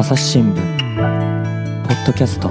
朝日新聞ポッドキャスト。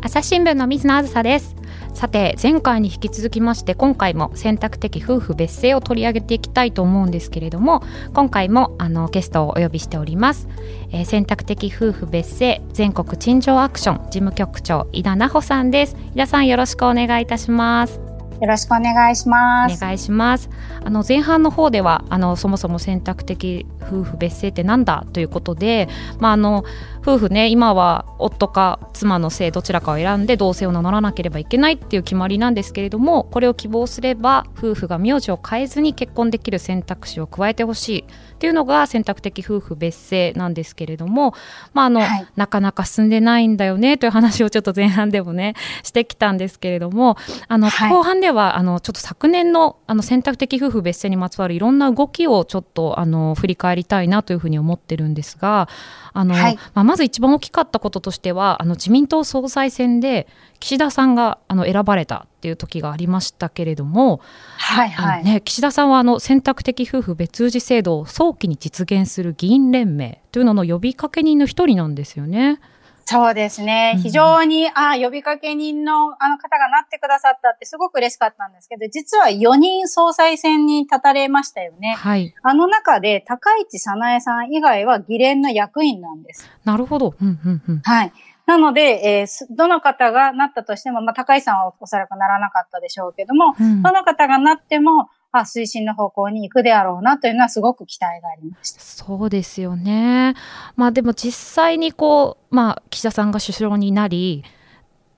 朝日新聞の水野あずさです。さて前回に引き続きまして今回も選択的夫婦別姓を取り上げていきたいと思うんですけれども今回もあのゲストをお呼びしております、えー、選択的夫婦別姓全国陳情アクション事務局長井田奈穂さんです。井田さんよろしくお願いいたします。よろしくお願いします。お願いします。あの前半の方ではあのそもそも選択的夫婦別姓ってなんだということで、まああの夫婦ね今は夫か妻の姓どちらかを選んで同姓を名乗らなければいけないっていう決まりなんですけれどもこれを希望すれば夫婦が名字を変えずに結婚できる選択肢を加えてほしいっていうのが選択的夫婦別姓なんですけれども、まああの、はい、なかなか進んでないんだよねという話をちょっと前半でもねしてきたんですけれどもあの、はい、後半ではあのちょっと昨年のあの選択的夫婦別姓にまつわるいろんな動きをちょっとあの振り返りたいなというふうに思ってるんですがあの、はい、まあ、まず一番大きかったこととしてはあの自民党総裁選で岸田さんがあの選ばれたっていう時がありましたけれども、はいはいね、岸田さんはあの選択的夫婦別氏制度を早期に実現する議員連盟というのの呼びかけ人の一人なんですよね。そうですね。非常に、あ呼びかけ人のあの方がなってくださったってすごく嬉しかったんですけど、実は4人総裁選に立たれましたよね。はい。あの中で、高市早苗さん以外は議連の役員なんです。なるほど。うんうんうん、はい。なので、えー、どの方がなったとしても、まあ、高市さんはおそらくならなかったでしょうけども、うん、どの方がなっても、あ、推進の方向に行くであろうなというのはすごく期待がありました。そうですよね。まあでも実際にこう、まあ岸田さんが首相になり、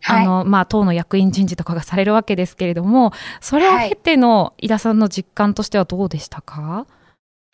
はい、あの、まあ党の役員人事とかがされるわけですけれども、それを経ての井田さんの実感としてはどうでしたか、は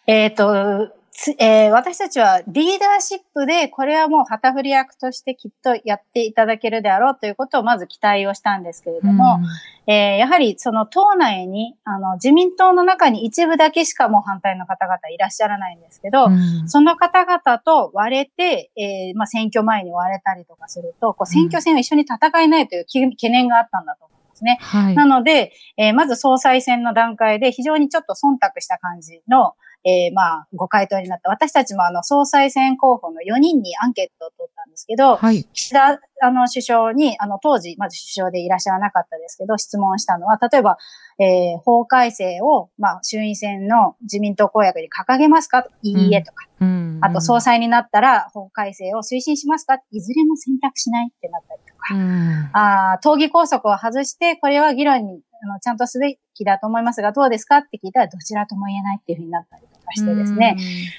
い、えっ、ー、と、えー、私たちはリーダーシップで、これはもう旗振り役としてきっとやっていただけるであろうということをまず期待をしたんですけれども、うん、えー、やはりその党内に、あの、自民党の中に一部だけしかもう反対の方々いらっしゃらないんですけど、うん、その方々と割れて、えー、まあ、選挙前に割れたりとかすると、こう選挙戦を一緒に戦えないという懸念があったんだと思うんですね。はい、なので、えー、まず総裁選の段階で非常にちょっと忖度した感じの、えー、まあ、ご回答になった。私たちもあの、総裁選候補の4人にアンケートを取ったんですけど、はい、岸田、あの、首相に、あの、当時、まず首相でいらっしゃらなかったですけど、質問したのは、例えば、えー、法改正を、まあ、衆院選の自民党公約に掲げますか？いいえとか、うん、あと、総裁になったら、法改正を推進しますか？いずれも選択しないってなったりとか、うん、あ党議拘束を外して、これは議論にあのちゃんとすべきだと思いますが、どうですか？って聞いたら、どちらとも言えないっていうふうになったりしてですね、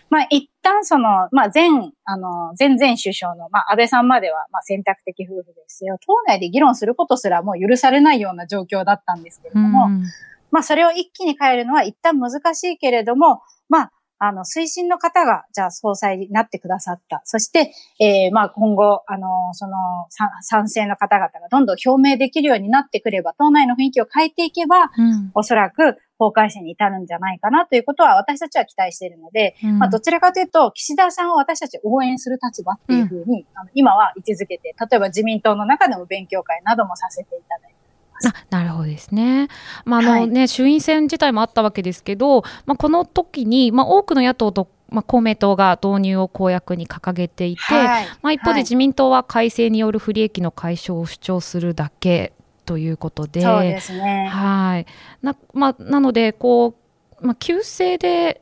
まあ一旦その、まあ前、あの、前々首相の、まあ安倍さんまでは、まあ選択的夫婦ですよ。党内で議論することすらもう許されないような状況だったんですけれども、まあそれを一気に変えるのは一旦難しいけれども、まああの、推進の方が、じゃあ総裁になってくださった。そして、えー、まあ今後、あの、その、賛成の方々がどんどん表明できるようになってくれば、党内の雰囲気を変えていけば、うん、おそらく法改正に至るんじゃないかなということは私たちは期待しているので、うん、まあどちらかというと、岸田さんを私たち応援する立場っていうふうに、うん、あの今は位置づけて、例えば自民党の中でも勉強会などもさせていただいて、あなるほどですね。まああのね、はい、衆院選自体もあったわけですけど、まあ、この時に、まあ、多くの野党とまあ、公明党が導入を公約に掲げていて、はい、まあ、一方で自民党は改正による不利益の解消を主張するだけということで、そうですね。はい。な、まあ、なので、こう、まあ、旧姓で、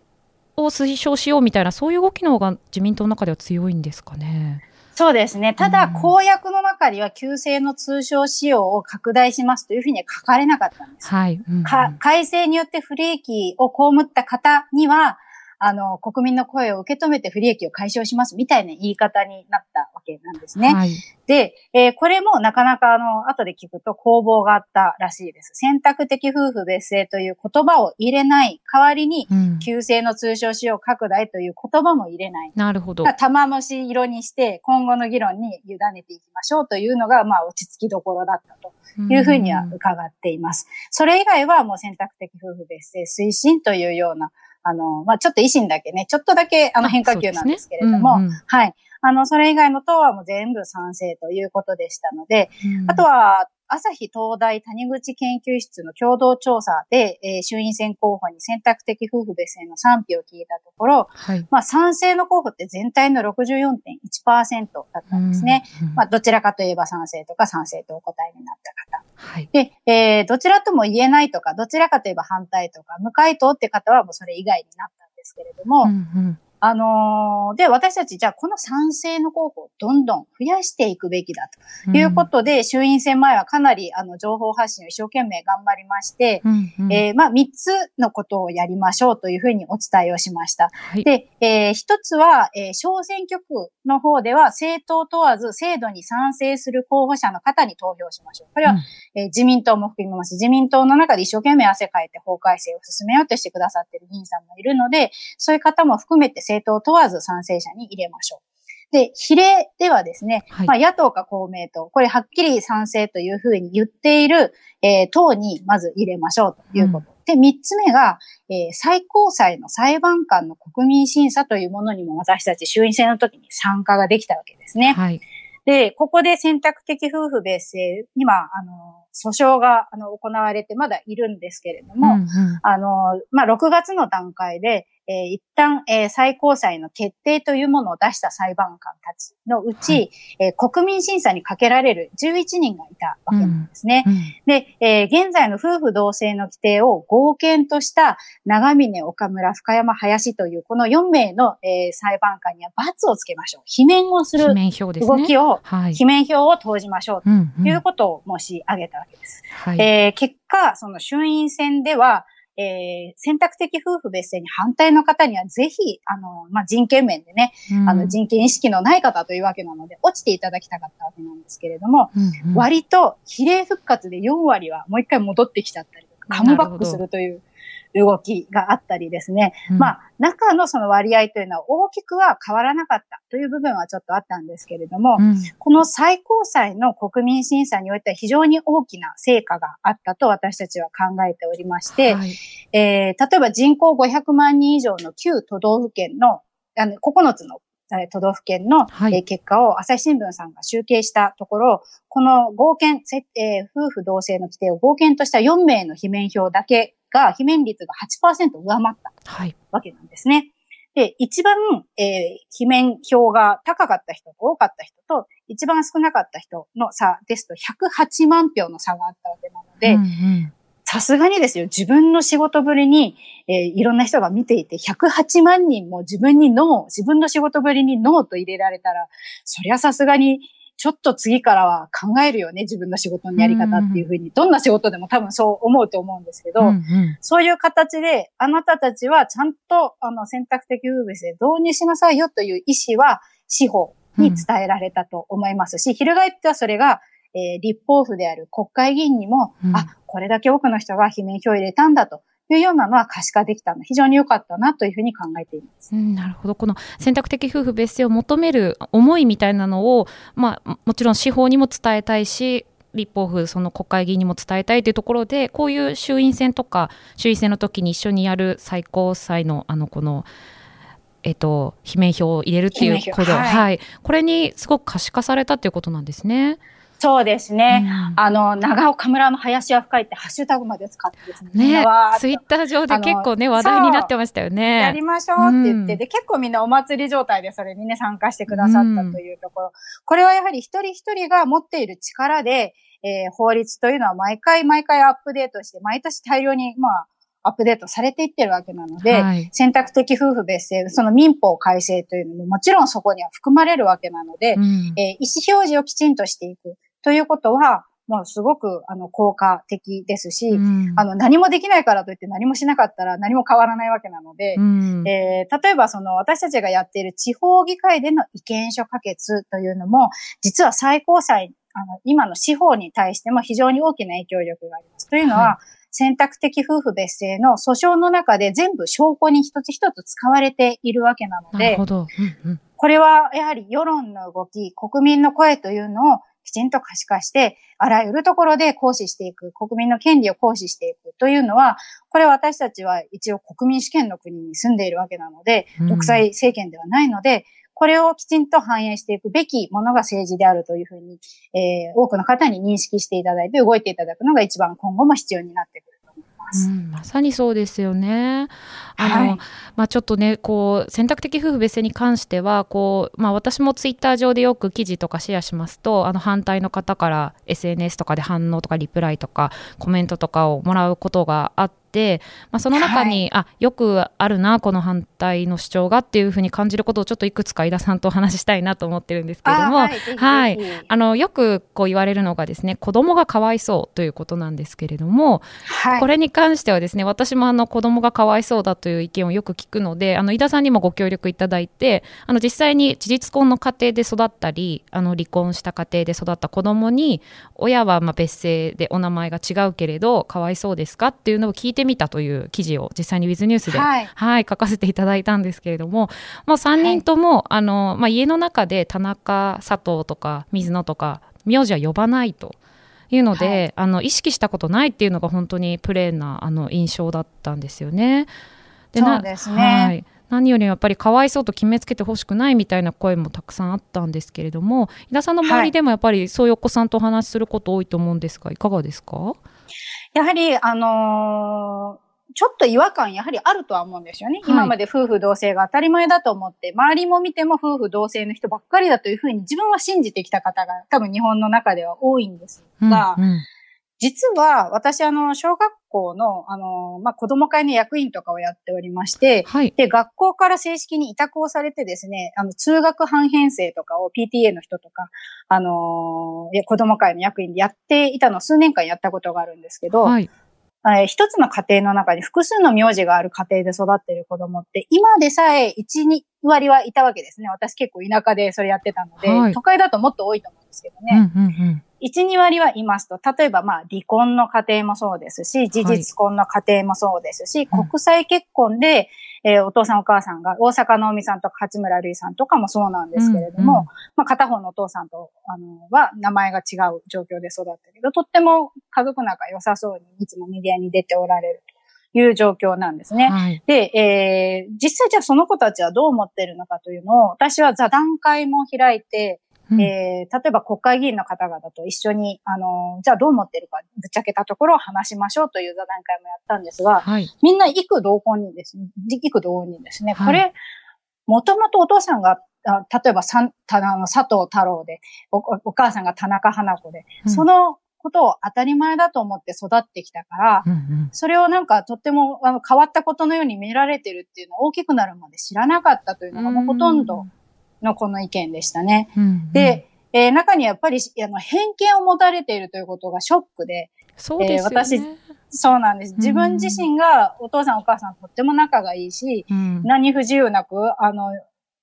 を推奨しようみたいな、そういう動きの方が自民党の中では強いんですかね。そうですね。ただ、公約の中には、旧姓の通称使用を拡大しますというふうには書かれなかったんです。はい。うんうん、改正によって不利益を被った方には、あの、国民の声を受け止めて不利益を解消しますみたいな言い方になったわけなんですね。はい、で、えー、これもなかなかあの、後で聞くと攻防があったらしいです。選択的夫婦別姓という言葉を入れない代わりに、うん、旧姓の通称使用拡大という言葉も入れない。なるほど。玉虫色にして今後の議論に委ねていきましょうというのが、まあ、落ち着きどころだったというふうには伺っています。それ以外はもう選択的夫婦別姓推進というようなあの、まあ、ちょっと維新だけね、ちょっとだけあの変化球なんですけれども、ねうんうん、はい。あの、それ以外の党はもう全部賛成ということでしたので、うん、あとは、朝日東大谷口研究室の共同調査で、えー、衆院選候補に選択的夫婦別姓の賛否を聞いたところ、はい、まあ、賛成の候補って全体の64.1%だったんですね。うんうん、まあ、どちらかといえば賛成とか賛成とお答えになった方。はい、で、えー、どちらとも言えないとか、どちらかといえば反対とか、無回答って方はもうそれ以外になったんですけれども、うんうん。あのー、で、私たち、じゃあこの賛成の候補をどんどん増やしていくべきだと。いうことで、うん、衆院選前はかなり、あの、情報発信を一生懸命頑張りまして、うんうん、えー、まあ、三つのことをやりましょうというふうにお伝えをしました。はい、で、えー、一つは、えー、小選挙区の方では、政党問わず制度に賛成する候補者の方に投票しましょう。これは、うん、えー、自民党も含みます。自民党の中で一生懸命汗かいて法改正を進めようとしてくださっている議員さんもいるので、そういう方も含めて政党問わず賛成者に入れましょう。で、比例ではですね、はい、まあ野党か公明党、これはっきり賛成というふうに言っている、えー、党にまず入れましょうということ。うん、で、三つ目が、えー、最高裁の裁判官の国民審査というものにも私たち衆院選の時に参加ができたわけですね。はい、で、ここで選択的夫婦別姓、今、あの、訴訟が、あの、行われてまだいるんですけれども、うんうん、あの、まあ、6月の段階で、えー、一旦、えー、最高裁の決定というものを出した裁判官たちのうち、はい、えー、国民審査にかけられる11人がいたわけなんですね。うんうん、で、え現在の夫婦同姓の規定を合憲とした長峰、岡村、深山、林というこの4名の、え裁判官には罰をつけましょう。罷免をする動きを、ねはい、罷免票を投じましょうということを申し上げたわけです。はい、え結果、その衆院選では、えー、選択的夫婦別姓に反対の方にはぜひ、あの、まあ、人権面でね、うん、あの、人権意識のない方というわけなので、落ちていただきたかったわけなんですけれども、うんうん、割と比例復活で4割はもう一回戻ってきちゃったりとか、カムバックするという動きがあったりですね。うん、まあ、中のその割合というのは大きくは変わらなかったという部分はちょっとあったんですけれども、うん、この最高裁の国民審査においては非常に大きな成果があったと私たちは考えておりまして、はい、えー、例えば人口500万人以上の旧都道府県のあの9つの都道府県の、はい、結果を朝日新聞さんが集計したところ、この合憲、えー、夫婦同姓の規定を合憲とした4名の罷免票だけが、罷免率が8%上回った。わけなんですね。はい、で、一番、えー、罷免票が高かった人と多かった人と、一番少なかった人の差ですと、108万票の差があったわけなので、さすがにですよ、自分の仕事ぶりに、えー、いろんな人が見ていて、108万人も自分にノー、自分の仕事ぶりにノーと入れられたら、そりゃさすがにちょっと次からは考えるよね、自分の仕事のやり方っていうふうに、どんな仕事でも多分そう思うと思うんですけど、うんうん、そういう形で、あなたたちはちゃんと、あの、選択的夫婦で導入しなさいよという意思は、司法に伝えられたと思いますし、うん、翻ってはそれが、えー、立法府である国会議員にも、うん、あ、これだけ多くの人が罷免票を入れたんだと。いうようなのは可視化できたの。非常に良かったなというふうに考えています、うん、なるほど。この選択的夫婦別姓を求める思いみたいなのを、まあ、もちろん司法にも伝えたいし立法府その国会議員にも伝えたいというところでこういう衆院選とか衆院選の時に一緒にやる最高裁のあのこのえっと、罷免票を入れるっていうこと、はい、はい、これにすごく可視化されたということなんですね。そうですね。うん、あの、長岡村の林は深いってハッシュタグまで使ってですね。ねツイッター上で結構ね、話題になってましたよね。やりましょうって言って、うん、で、結構みんなお祭り状態でそれにね、参加してくださったというところ。うん、これはやはり一人一人が持っている力で、えー、法律というのは毎回毎回アップデートして、毎年大量に、まあ、アップデートされていってるわけなので、はい、選択的夫婦別姓、その民法改正というのももちろんそこには含まれるわけなので、うん、えー、意思表示をきちんとしていく。ということは、もうすごく、あの、効果的ですし、うん、あの、何もできないからといって何もしなかったら何も変わらないわけなので、うん、えー、例えばその、私たちがやっている地方議会での意見書可決というのも、実は最高裁、あの、今の司法に対しても非常に大きな影響力があります。というのは、はい。選択的夫婦別姓の訴訟の中で全部証拠に一つ一つ使われているわけなので、これはやはり世論の動き、国民の声というのをきちんと可視化して、あらゆるところで行使していく、国民の権利を行使していくというのは、これ私たちは一応国民主権の国に住んでいるわけなので、独裁政権ではないので、これをきちんと反映していくべきものが政治であるというふうに、えー、多くの方に認識していただいて動いていただくのが一番今後も必要になってくる。うん、まさにそうですよね。あの、はい、まあちょっとね、こう、選択的夫婦別姓に関しては、こう、まあ私もツイッター上でよく記事とかシェアしますと、あの反対の方から SNS とかで反応とかリプライとかコメントとかをもらうことがあって、まあ、その中に、はい、あよくあるなこの反対の主張がっていうふうに感じることをちょっといくつか井田さんとお話ししたいなと思ってるんですけれども、はい、はい、あのよくこう言われるのがですね子供がかわいそうということなんですけれども、はい、これに関してはですね私もあの子供がかわいそうだという意見をよく聞くのであの井田さんにもご協力いただいてあの実際に事実婚の家庭で育ったりあの離婚した家庭で育った子供に親はま別姓でお名前が違うけれどかわいそうですかっていうのを聞いてみたという記事を実際にウィズニュースで、はい、はい、書かせていただいたんですけれども、もう3人とも、はい、あの、まあ、家の中で田中、佐藤とか水野とか、名字は呼ばないと。いうので、はい、あの意識したことないっていうのが本当にプレーなあの印象だったんですよね。でそうですね、はい、何よりやっぱりかわいそうと決めつけてほしくないみたいな声もたくさんあったんですけれども井田さんの周りでもやっぱりそういうお子さんとお話しすること多いと思うんですがいかがですか？やはり、あのーちょっと違和感やはりあるとは思うんですよね。はい、今まで夫婦同姓が当たり前だと思って、周りも見ても夫婦同姓の人ばっかりだというふうに自分は信じてきた方が多分日本の中では多いんですが、うんうん、実は私あの、小学校のあの、まあ、子供会の役員とかをやっておりまして、はい、で、学校から正式に委託をされてですね、あの、通学半編成とかを PTA の人とか、あの子供会の役員でやっていたのを数年間やったことがあるんですけど、はいえー、一つの家庭の中に複数の名字がある家庭で育っている子供って、今でさえ1、2割はいたわけですね。私結構田舎でそれやってたので、はい、都会だともっと多いと思うんですけどね。うんうんうん1、2割はいますと、例えばまあ離婚の家庭もそうですし、事実婚の家庭もそうですし、はい、国際結婚で、えー、お父さんお母さんが、大阪直美さんとか八村瑠衣さんとかもそうなんですけれども、うんうん、まあ片方のお父さんと、あの、は名前が違う状況で育ったけど、とっても家族仲良さそうにいつもメディアに出ておられるという状況なんですね。はい、で、えー、実際じゃあその子たちはどう思ってるのかというのを、私は座談会も開いて、うん、えー、例えば国会議員の方々と一緒に、あの、じゃあどう思ってるかぶっちゃけたところを話しましょうという座談会もやったんですが、はい、みんな幾同婚にですね、幾同にですね、これ、もともとお父さんがあ例えばさたあの佐藤太郎でお、お母さんが田中花子で、うん、そのことを当たり前だと思って育ってきたから、うんうん、それをなんかとってもあの変わったことのように見られてるっていうのを大きくなるまで知らなかったというのがもうほとんどのこの意見でしたね。うんうん、で、えー、中にやっぱりあの偏見を持たれているということがショックで、そうですね、えー、私、そうなんです。自分自身がお父さんお母さんとっても仲がいいし、うん、何不自由なく、あの、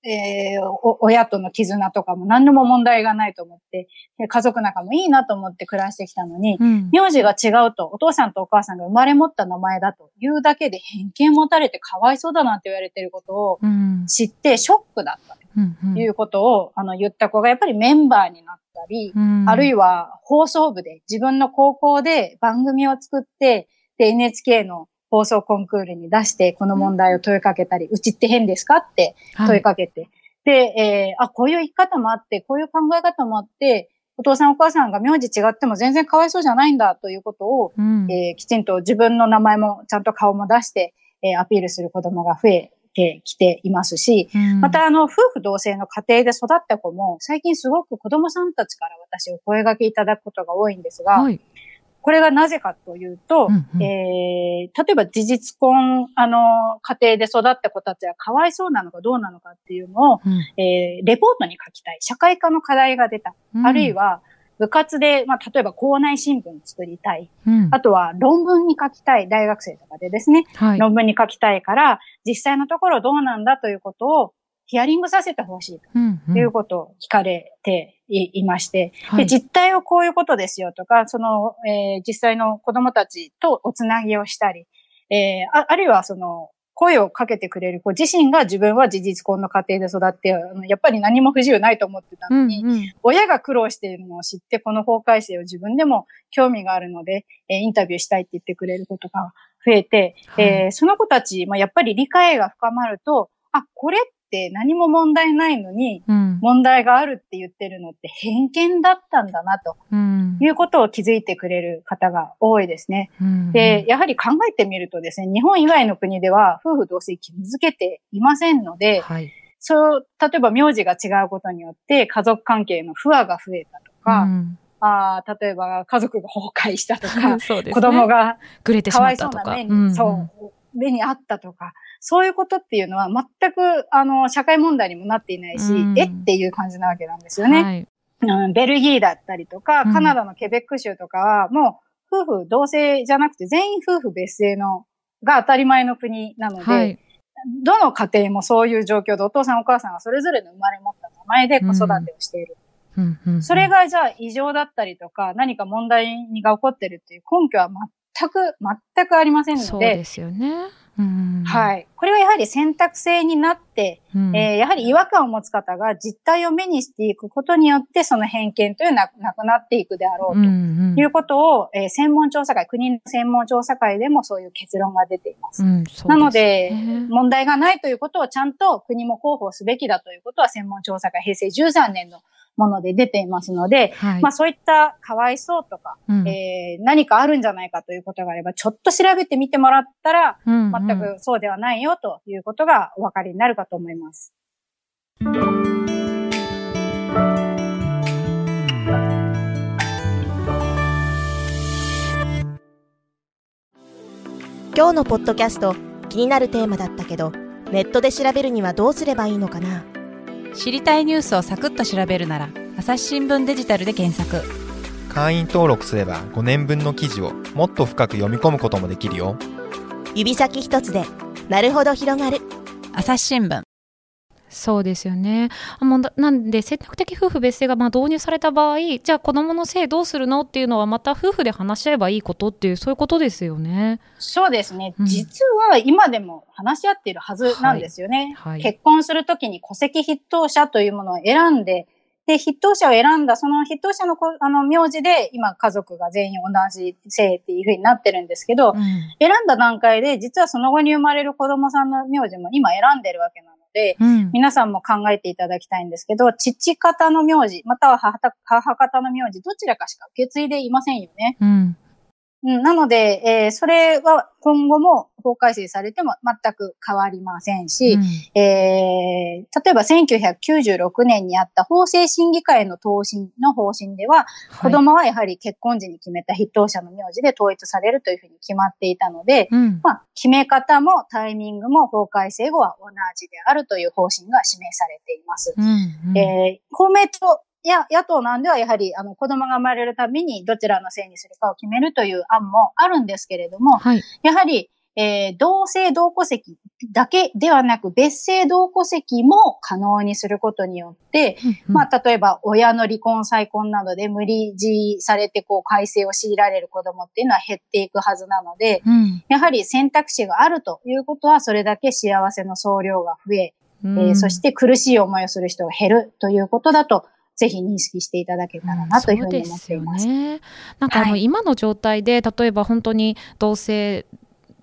えー、親との絆とかも何でも問題がないと思って、家族仲もいいなと思って暮らしてきたのに、うん、名字が違うと、お父さんとお母さんが生まれ持った名前だというだけで偏見持たれてかわいそうだなんて言われてることを知ってショックだった。ということを、あの言った子がやっぱりメンバーになったり、うん、あるいは放送部で自分の高校で番組を作って、で NHK の放送コンクールに出して、この問題を問いかけたり、うちって変ですか？って問いかけて、はい、で、えー、あ、こういう生き方もあって、こういう考え方もあって、お父さんお母さんが名字違っても全然かわいそうじゃないんだということを、うん、えー、きちんと自分の名前もちゃんと顔も出して、えー、アピールする子供が増えてきていますし、うん、またあの、夫婦同姓の家庭で育った子も、最近すごく子供さんたちから私お声掛けいただくことが多いんですが、はい。これがなぜかというと、うんうん、えー、例えば事実婚、あの、家庭で育った子たちはかわいそうなのかどうなのかっていうのを、うん、えー、レポートに書きたい。社会科の課題が出た。うん、あるいは、部活で、まあ、例えば校内新聞作りたい。うん、あとは論文に書きたい。大学生とかでですね、はい、論文に書きたいから、実際のところどうなんだということをヒアリングさせてほしいということを聞かれていまして、で、実態をこういうことですよとか、その、えー、実際の子供たちとおつなぎをしたり、えー、ああるいはその、声をかけてくれる子自身が自分は事実婚の家庭で育って、やっぱり何も不自由ないと思ってたのに、うんうん、親が苦労しているのを知って、この法改正を自分でも興味があるので、えー、インタビューしたいって言ってくれることが増えて、はい、えー、その子たち、まあ、やっぱり理解が深まると、あ、これって何も問題ないのに、うん。問題があるって言ってるのって偏見だったんだな、とうん。いうことを気づいてくれる方が多いですね。うんで、、やはり考えてみるとですね、日本以外の国では夫婦同姓決めづけていませんので、はい。そう、例えば名字が違うことによって家族関係の不和が増えたとか、うんあー例えば家族が崩壊したとか、そうですね。子供がくれてしかわいまったとか。そうな目に、んそう、目にあったとか、そういうことっていうのは全く、あの、社会問題にもなっていないし、うんえっていう感じなわけなんですよね。はい。うん、ベルギーだったりとか、うんカナダのケベック州とかは、もう、夫婦同姓じゃなくて全員夫婦別姓の、が当たり前の国なので、はい。どの家庭もそういう状況でお父さんお母さんがそれぞれの生まれ持った名前で子育てをしている。うんうんそれ、がじゃあ異常だったりとか、何か問題が起こってるっていう根拠は全く、全くありませんので、そうですよね。はい。これはやはり選択制になって、うんえーやはり違和感を持つ方が実態を目にしていくことによって、その偏見というのはなくなっていくであろうと。うんうんいうことを、えー専門調査会、国の専門調査会でもそういう結論が出ています。うんそうなのすで、ね問題がないということをちゃんと国も広報すべきだということは専門調査会平成13年のもので出ていますので、はい。まあそういったかわいそうとか、うんえー何かあるんじゃないかということがあれば、ちょっと調べてみてもらったら、うんうん全くそうではないよということがお分かりになるかと思います。今日のポッドキャスト気になるテーマだったけどネットで調べるにはどうすればいいのかな？知りたいニュースをサクッと調べるなら朝日新聞デジタルで検索。会員登録すれば5年分の記事をもっと深く読み込むこともできるよ。指先一つでなるほど広がる。朝日新聞そうですよね。あもうだなんで、選択的夫婦別姓がまあ導入された場合、じゃあ子供の姓どうするのっていうのは、また夫婦で話し合えばいいことっていう、そういうことですよね。そうですね。うん実は今でも話し合っているはずなんですよね。はいはい結婚するときに戸籍筆頭者というものを選んで、で、筆頭者を選んだ、その筆頭者のこあの名字で、今家族が全員同じ姓っていうふうになってるんですけど、選んだ段階で、実はその後に生まれる子供さんの名字も今選んでるわけなので、うん皆さんも考えていただきたいんですけど、父方の名字、または母母方の名字、どちらかしか受け継いでいませんよね。うんうん、なので、えーそれは今後も法改正されても全く変わりませんし、うん。えー例えば1996年にあった法制審議会の答申の方針では、子供はやはり結婚時に決めた筆頭者の名字で統一されるというふうに決まっていたので、うん。まあ、決め方もタイミングも法改正後は同じであるという方針が示されています。うんうん。えー公明党や野党なんではやはりあの子供が生まれるたびにどちらの姓にするかを決めるという案もあるんですけれども、はい。やはり、えー同姓同戸籍だけではなく別姓同戸籍も可能にすることによって、まあ、例えば親の離婚再婚などで無理強いされてこう改正を強いられる子供っていうのは減っていくはずなので、うん。やはり選択肢があるということはそれだけ幸せの総量が増え、うん。えーそして苦しい思いをする人が減るということだと、ぜひ認識していただけたらなというふうに思っています。そうですよね。なんかあの、はい今の状態で例えば本当に同性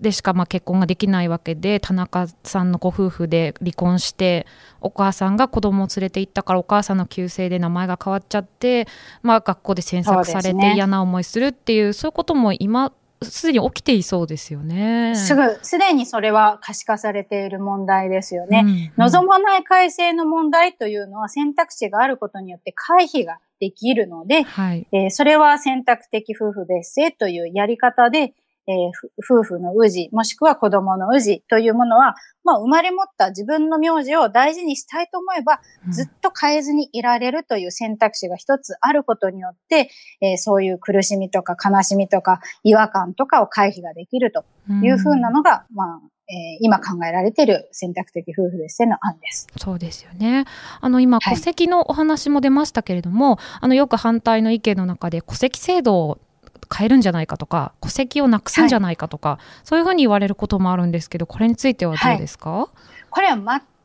でしかまあ結婚ができないわけで田中さんのご夫婦で離婚してお母さんが子供を連れて行ったからお母さんの旧姓で名前が変わっちゃって、まあ、学校で詮索されて嫌な思いするっていうそういうことも今すでに起きていそうですよね。すぐ、すでにそれは可視化されている問題ですよね。うん望まない改正の問題というのは選択肢があることによって回避ができるので、はい。えーそれは選択的夫婦別姓というやり方で、えーふ夫婦の氏、もしくは子供の氏というものは、まあ、生まれ持った自分の名字を大事にしたいと思えば、ずっと変えずにいられるという選択肢が一つあることによって、えーそういう苦しみとか悲しみとか違和感とかを回避ができるというふうなのが、まあ、えー今考えられている選択的夫婦別姓の案です。そうですよね。あの今、はい戸籍のお話も出ましたけれども、あのよく反対の意見の中で戸籍制度を変えるんじゃないかとか、戸籍をなくすんじゃないかとか、そういうふうに言われることもあるんですけど、これについてはどうですか、これは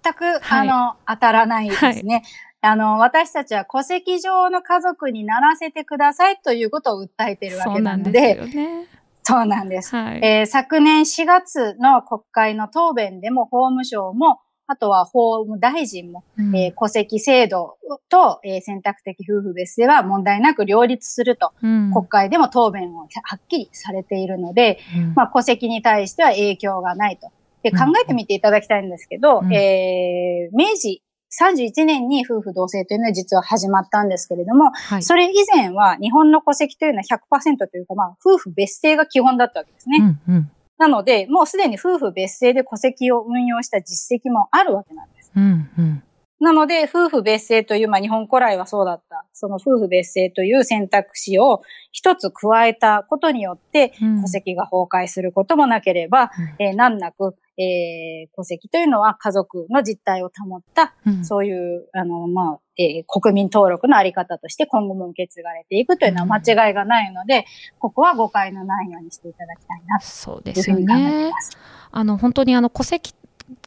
全く、はいあの、当たらないですね。あの、私たちは戸籍上の家族にならせてくださいということを訴えているわそうけなですなんので、よね。そうなんです。はい。えー昨年4月の国会の答弁でも法務省も、あとは法務大臣も、うん。えー戸籍制度と、えー選択的夫婦別姓は問題なく両立すると、うん。国会でも答弁をはっきりされているので、うん。まあ、戸籍に対しては影響がないと。で、うん。考えてみていただきたいんですけど、うん。えー明治31年に夫婦同姓というのは実は始まったんですけれども、はい。それ以前は日本の戸籍というのは100%というか、まあ、夫婦別姓が基本だったわけですね。うんうんなので、もうすでに夫婦別姓で戸籍を運用した実績もあるわけなんです。うんうん。なので、夫婦別姓という、まあ日本古来はそうだった、その夫婦別姓という選択肢を一つ加えたことによって、うん。戸籍が崩壊することもなければ、えー難なく、えー戸籍というのは家族の実態を保った、うんそういう、あの、まあ、えー国民登録のあり方として今後も受け継がれていくというのは間違いがないので、ここは誤解のないようにしていただきたいなそうでというふうに考えていねま。す。あの本当にあの戸籍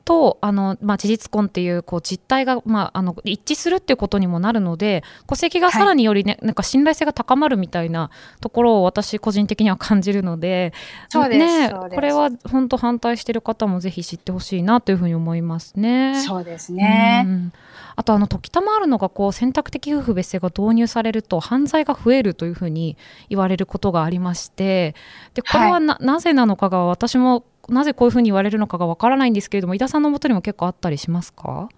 とあの、まあ、事実婚っていうこう実態が、まあ、あの一致するっていうことにもなるので戸籍がさらによりね、なんか信頼性が高まるみたいなところを私個人的には感じるのでそうですねこれは本当反対してる方もぜひ知ってほしいなというふうに思いますね。そうですね。うんあとあの時たまあるのがこう選択的夫婦別姓が導入されると犯罪が増えるというふうに言われることがありましてでこれはな,、なぜなのかが私もなぜこういうふうに言われるのかがわからないんですけれども井田さんのもとにも結構あったりしますか？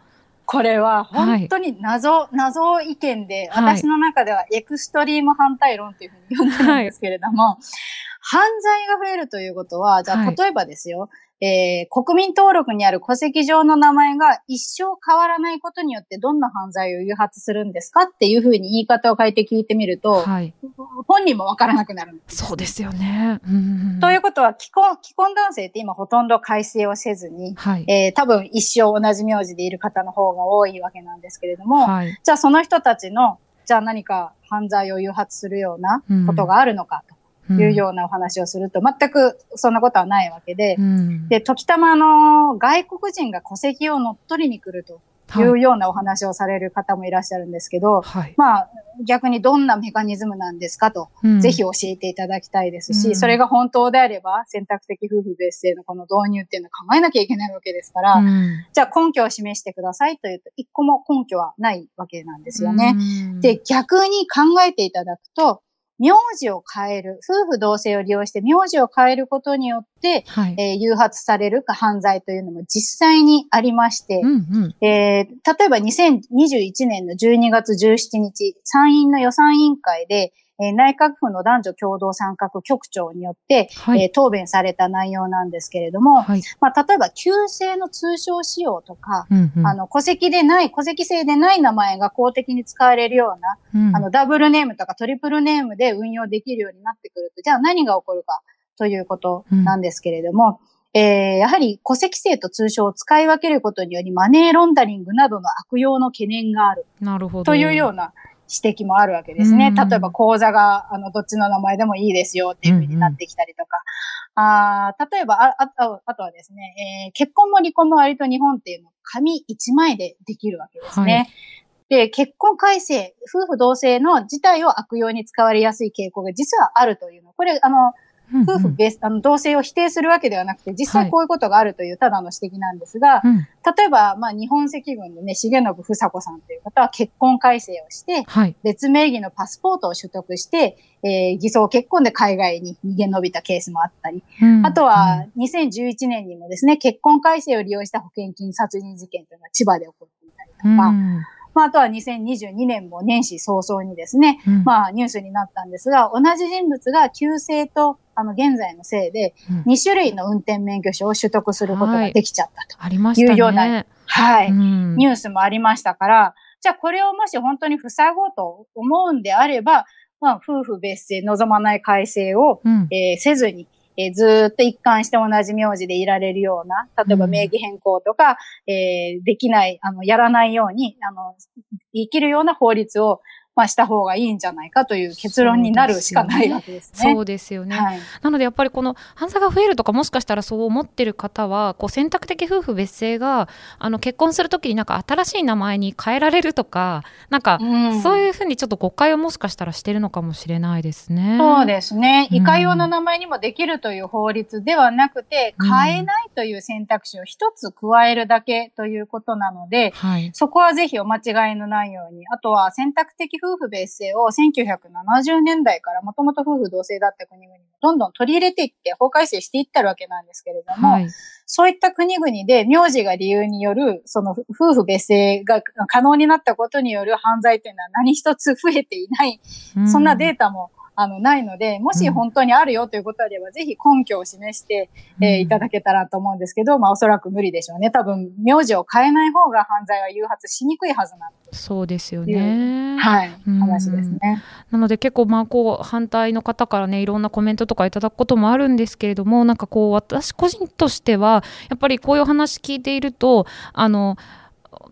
これは本当に謎、謎意見で、はい私の中ではエクストリーム反対論というふうに呼んでるんですけれども、犯罪が増えるということは、じゃはい。あ例えばですよ、えー国民登録にある戸籍上の名前が一生変わらないことによってどんな犯罪を誘発するんですかっていうふうに言い方を変えて聞いてみると、はい。本人もわからなくなるんです。そうですよね。うん。ということは、既婚、既婚男性って今ほとんど改正をせずに、はい、えー多分一生同じ名字でいる方の方が多いわけなんですけれども、はい。じゃあその人たちの、じゃあ何か犯罪を誘発するようなことがあるのかというようなお話をすると、全くそんなことはないわけで、うん。で、時たまあの外国人が戸籍を乗っ取りに来るとい。うようなお話をされる方もいらっしゃるんですけど、はい。まあ逆にどんなメカニズムなんですかと、うん。ぜひ教えていただきたいですし、うん。それが本当であれば選択的夫婦別姓のこの導入っていうのを考えなきゃいけないわけですから、うん。じゃあ根拠を示してくださいというと、一個も根拠はないわけなんですよね。うん。で、逆に考えていただくと、名字を変える、夫婦同姓を利用して名字を変えることによって、はい。えー誘発されるか犯罪というのも実際にありまして、うんうん。えー例えば2021年の12月17日、参院の予算委員会で、えー内閣府の男女共同参画局長によって、はい。えー答弁された内容なんですけれども、はい。まあ、例えば、旧姓の通称使用とか、うんうん。あの、戸籍でない、戸籍制でない名前が公的に使われるような、うん。あの、ダブルネームとかトリプルネームで運用できるようになってくると、じゃあ何が起こるかということなんですけれども、えーやはり戸籍制と通称を使い分けることによりマネーロンダリングなどの悪用の懸念があるなるほど。というような指摘もあるわけですね。うん例えば口座が、あの、どっちの名前でもいいですよっていうふうになってきたりとか。あー例えばあああ、あとはですね、えー結婚も離婚も割と日本っていうのは紙一枚でできるわけですね。はいで、結婚改正、夫婦同姓の自体を悪用に使われやすい傾向が実はあるというの。これ、あの、夫婦別、あの、同姓を否定するわけではなくて、実際こういうことがあるというただの指摘なんですが、うん。例えば、まあ、日本赤軍のね、重信房子さんという方は結婚改正をして、はい。別名義のパスポートを取得して、えー偽装結婚で海外に逃げ延びたケースもあったり、うん。あとは、2011年にもですね、結婚改正を利用した保険金殺人事件というのが千葉で起こっていたりとか、うん。まあ、あとは2022年も年始早々にですね、うん。まあ、ニュースになったんですが、同じ人物が旧姓と、あの、現在の姓で、うん2種類の運転免許証を取得することができちゃったと。ありましたね。いうようなはい。うんニュースもありましたから、じゃあこれをもし本当に塞ごうと思うんであれば、まあ、夫婦別姓、望まない改正を、うんえーせずに、えーずーっと一貫して同じ名字でいられるような、例えばうん名義変更とか、えーできない、あの、やらないように、あの、生きるような法律を、まあ、した方がいいんじゃないかという結論になるしかないわけですね。そうですよね。はい。なのでやっぱりこの犯罪が増えるとかもしかしたらそう思ってる方はこう選択的夫婦別姓があの結婚するときになんか新しい名前に変えられるとかなんかうんそういうふうにちょっと誤解をもしかしたらしてるのかもしれないですね。そうですね。うんいかようの名前にもできるという法律ではなくて、うん変えないという選択肢を一つ加えるだけということなので、はい。そこはぜひお間違いのないように。あとは選択的夫婦別姓を1970年代からもともと夫婦同姓だった国々にどんどん取り入れていって法改正していったわけなんですけれども、はい。そういった国々で名字が理由による、その夫婦別姓が可能になったことによる犯罪というのは何一つ増えていない、そんなデータもあのないので、もし本当にあるよということであれば、ぜひ根拠を示して、えーいただけたらと思うんですけど、まあおそらく無理でしょうね。多分、名字を変えない方が犯罪は誘発しにくいはずなのそうですよね。はい、うん話ですね。なので結構まあこう反対の方からねいろんなコメントとかいただくこともあるんですけれどもなんかこう私個人としてはやっぱりこういう話聞いているとあの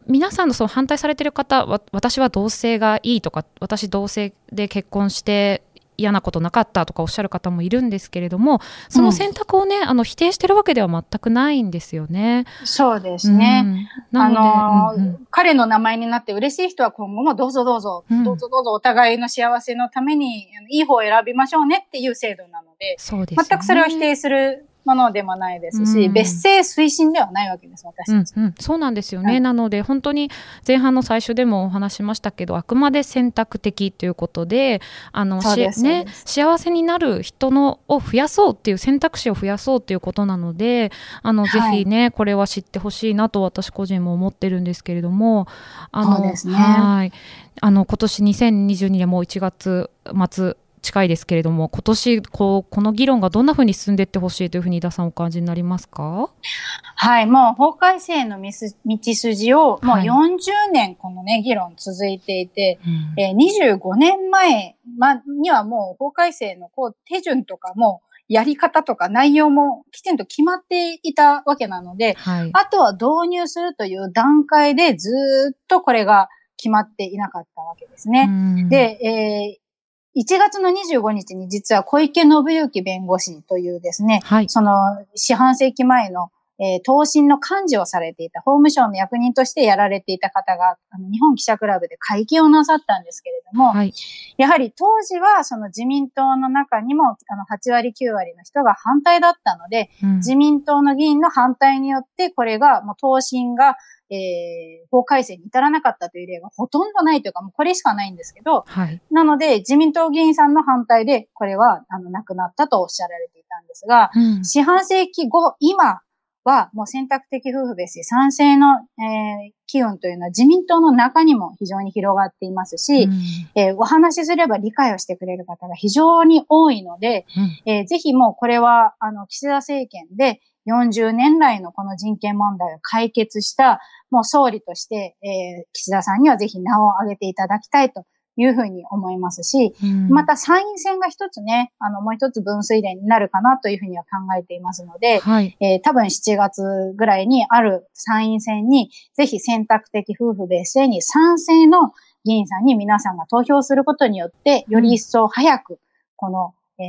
皆さんのその反対されてる方わ私は同性がいいとか私同性で結婚して嫌なことなかったとかおっしゃる方もいるんですけれどもその選択をね、あの否定してるわけでは全くないんですよね。そうですね。あのーうんうん。彼の名前になって嬉しい人は今後もどうぞどうぞ、うん。どうぞどうぞお互いの幸せのためにいい方を選びましょうねっていう制度なので、そうですよね。全くそれを否定するものでもないですし、うん。別姓推進ではないわけです、私たち。うんうん、そうなんですよね、はい。なので本当に前半の最初でもお話しましたけどあくまで選択的ということであのね幸せになる人のを増やそうっていう選択肢を増やそうっていうことなのであの、はい。ぜひねこれは知ってほしいなと私個人も思ってるんですけれどもあのね。はい。あの今年2022年もう1月末近いですけれども今年こうこの議論がどんなふうに進んでいってほしいというふうに井田さんお感じになりますか？はい、もう法改正の道筋をもうはい。40年このね、議論続いていて、うん。えー25年前まにはもう法改正のこう手順とかもやり方とか内容もきちんと決まっていたわけなので、はい。あとは導入するという段階でずーっとこれが決まっていなかったわけですね。うん。で、えー1月の25日に実は小池信之弁護士というですね、はい。その四半世紀前の、えー、答申の幹事をされていた、法務省の役人としてやられていた方が、あの日本記者クラブで会見をなさったんですけれども、はい。やはり当時はその自民党の中にもあの8割9割の人が反対だったので、うん。自民党の議員の反対によって、これが、もう答申が、えー、法改正に至らなかったという例がほとんどないというか、もうこれしかないんですけど、はい。なので、自民党議員さんの反対で、これは、あの、なくなったとおっしゃられていたんですが、うん。四半世紀後、今は、もう選択的夫婦別姓賛成の、えー、機運というのは自民党の中にも非常に広がっていますし、うん。えーお話しすれば理解をしてくれる方が非常に多いので、うん。えーぜひもうこれは、あの、岸田政権で40年来のこの人権問題を解決した、もう総理として、えー岸田さんにはぜひ名を挙げていただきたいというふうに思いますし、うんまた参院選が一つね、あの、もう一つ分水嶺になるかなというふうには考えていますので、はいえー多分7月ぐらいにある参院選に、ぜひ選択的夫婦別姓に賛成の議員さんに皆さんが投票することによって、より一層早く、この、えー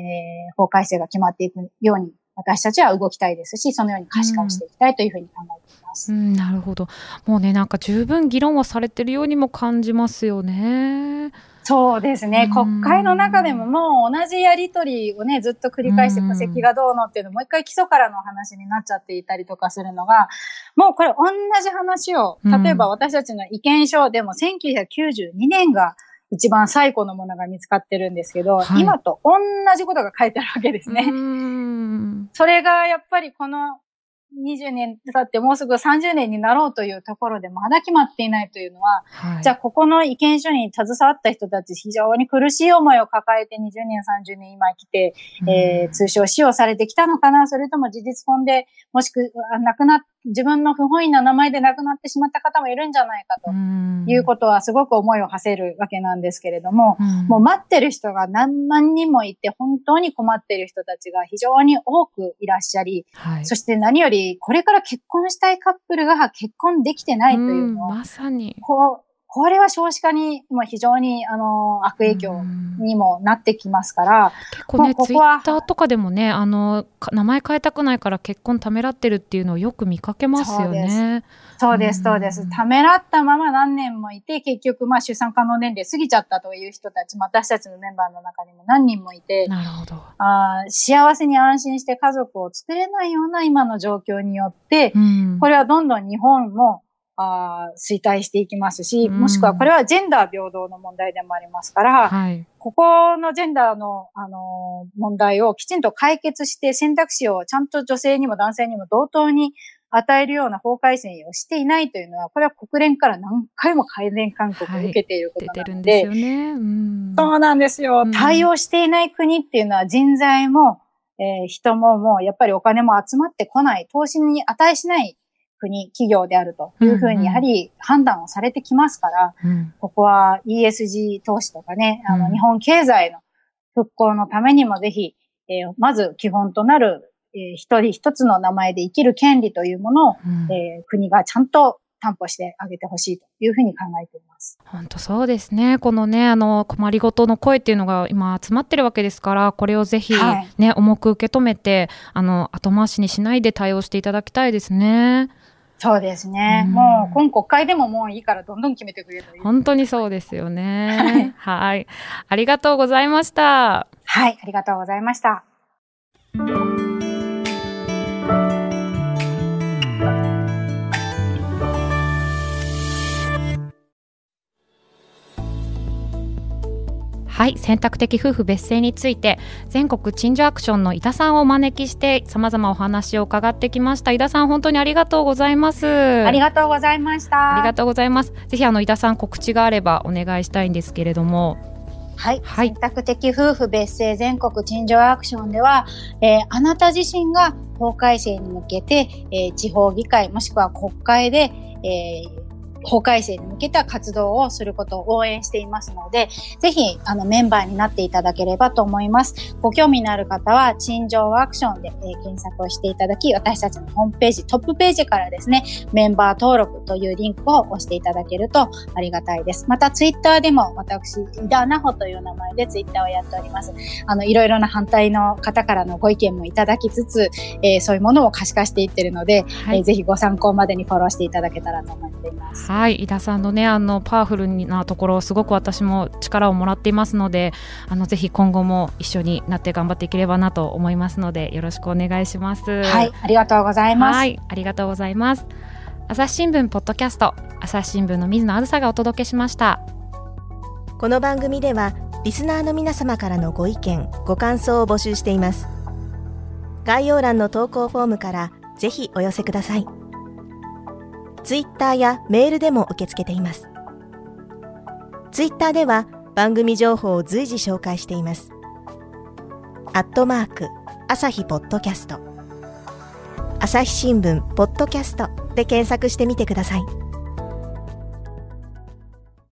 法改正が決まっていくように、私たちは動きたいですし、そのように可視化をしていきたいというふうに考えています。うん、なるほど。もうね、なんか十分議論はされてるようにも感じますよね。そうですね。うん国会の中でももう同じやりとりをね、ずっと繰り返してうん戸籍がどうのっていうのもう一回基礎からの話になっちゃっていたりとかするのが、もうこれ同じ話を、うん例えば私たちの意見書でも1992年が一番最古のものが見つかってるんですけど、はい今と同じことが書いてあるわけですね。うんそれがやっぱりこの20年経ってもうすぐ30年になろうというところでまだ決まっていないというのは、はい、じゃあ、ここの意見書に携わった人たち、非常に苦しい思いを抱えて20年、30年今来て、えー通称使用されてきたのかなそれとも事実婚で、もしくは亡くなっ、自分の不本意な名前で亡くなってしまった方もいるんじゃないかとん。いうことはすごく思いを馳せるわけなんですけれども、うん。もう待ってる人が何万人もいて、本当に困っている人たちが非常に多くいらっしゃり、はい、そして何より、これから結婚したいカップルが結婚できてないというのを、んまさに。こう、これは少子化にも非常に、あの、悪影響にもなってきますから。結構ね、ツイッターとかでもね、あの、名前変えたくないから結婚ためらってるっていうのをよく見かけますよね。そうです、そうです。ためらったまま何年もいて、結局、まあ、出産可能年齢過ぎちゃったという人たち、私たちのメンバーの中にも何人もいて、なるほど。あ幸せに安心して家族を作れないような今の状況によって、うん、これはどんどん日本もあ衰退していきますし、もしくはこれはジェンダー平等の問題でもありますから、はい、ここのジェンダーの、あのー、問題をきちんと解決して選択肢をちゃんと女性にも男性にも同等に与えるような法改正をしていないというのは、これは国連から何回も改善勧告を受けていることなので、はい、出てるんですよね。うん、そうなんですよ。対応していない国っていうのは人材も、えー、人ももうやっぱりお金も集まってこない、投資に値しない国、企業であるというふうに、やはり判断をされてきますから、うんうん、ここは ESG 投資とかね、あの、日本経済の復興のためにもぜひ、えー、まず基本となる、えー、一人一つの名前で生きる権利というものを、うん、えー、国がちゃんと担保してあげてほしいというふうに考えています。本当そうですね。このね、あの、困りごとの声っていうのが今集まってるわけですから、これをぜひね、はい、重く受け止めて、あの、後回しにしないで対応していただきたいですね。そうですね。うん、もう、今国会でももういいからどんどん決めてくれるといい。本当にそうですよね。はい。ありがとうございました。はい、ありがとうございました。はい、選択的夫婦別姓について全国陳情アクションの井田さんをお招きして様々お話を伺ってきました。井田さん本当にありがとうございます。ありがとうございました。ありがとうございます。ぜひあの井田さん告知があればお願いしたいんですけれども。はい、はい、選択的夫婦別姓全国陳情アクションでは、えー、あなた自身が法改正に向けて、えー、地方議会もしくは国会で、えー法改正に向けた活動をすることを応援していますので、ぜひ、あの、メンバーになっていただければと思います。ご興味のある方は、陳情ワークションで、えー、検索をしていただき、私たちのホームページ、トップページからですね、メンバー登録というリンクを押していただけるとありがたいです。また、ツイッターでも私、井田ナホという名前でツイッターをやっております。あの、いろいろな反対の方からのご意見もいただきつつ、えー、そういうものを可視化していってるので、はい、えー、ぜひご参考までにフォローしていただけたらと思っています。はい、井田さんのねあのパワフルなところすごく私も力をもらっていますのであのぜひ今後も一緒になって頑張っていければなと思いますのでよろしくお願いします。はいありがとうございます。はいありがとうございます。朝日新聞ポッドキャスト朝日新聞の水野あずさがお届けしました。この番組ではリスナーの皆様からのご意見ご感想を募集しています。概要欄の投稿フォームからぜひお寄せくださいツイッターやメールでも受け付けています。ツイッターでは番組情報を随時紹介しています。アットマーク、朝日ポッドキャスト。朝日新聞、ポッドキャストで検索してみてください。